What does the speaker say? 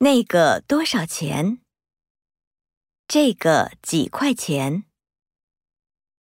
那个多少钱？这个几块钱？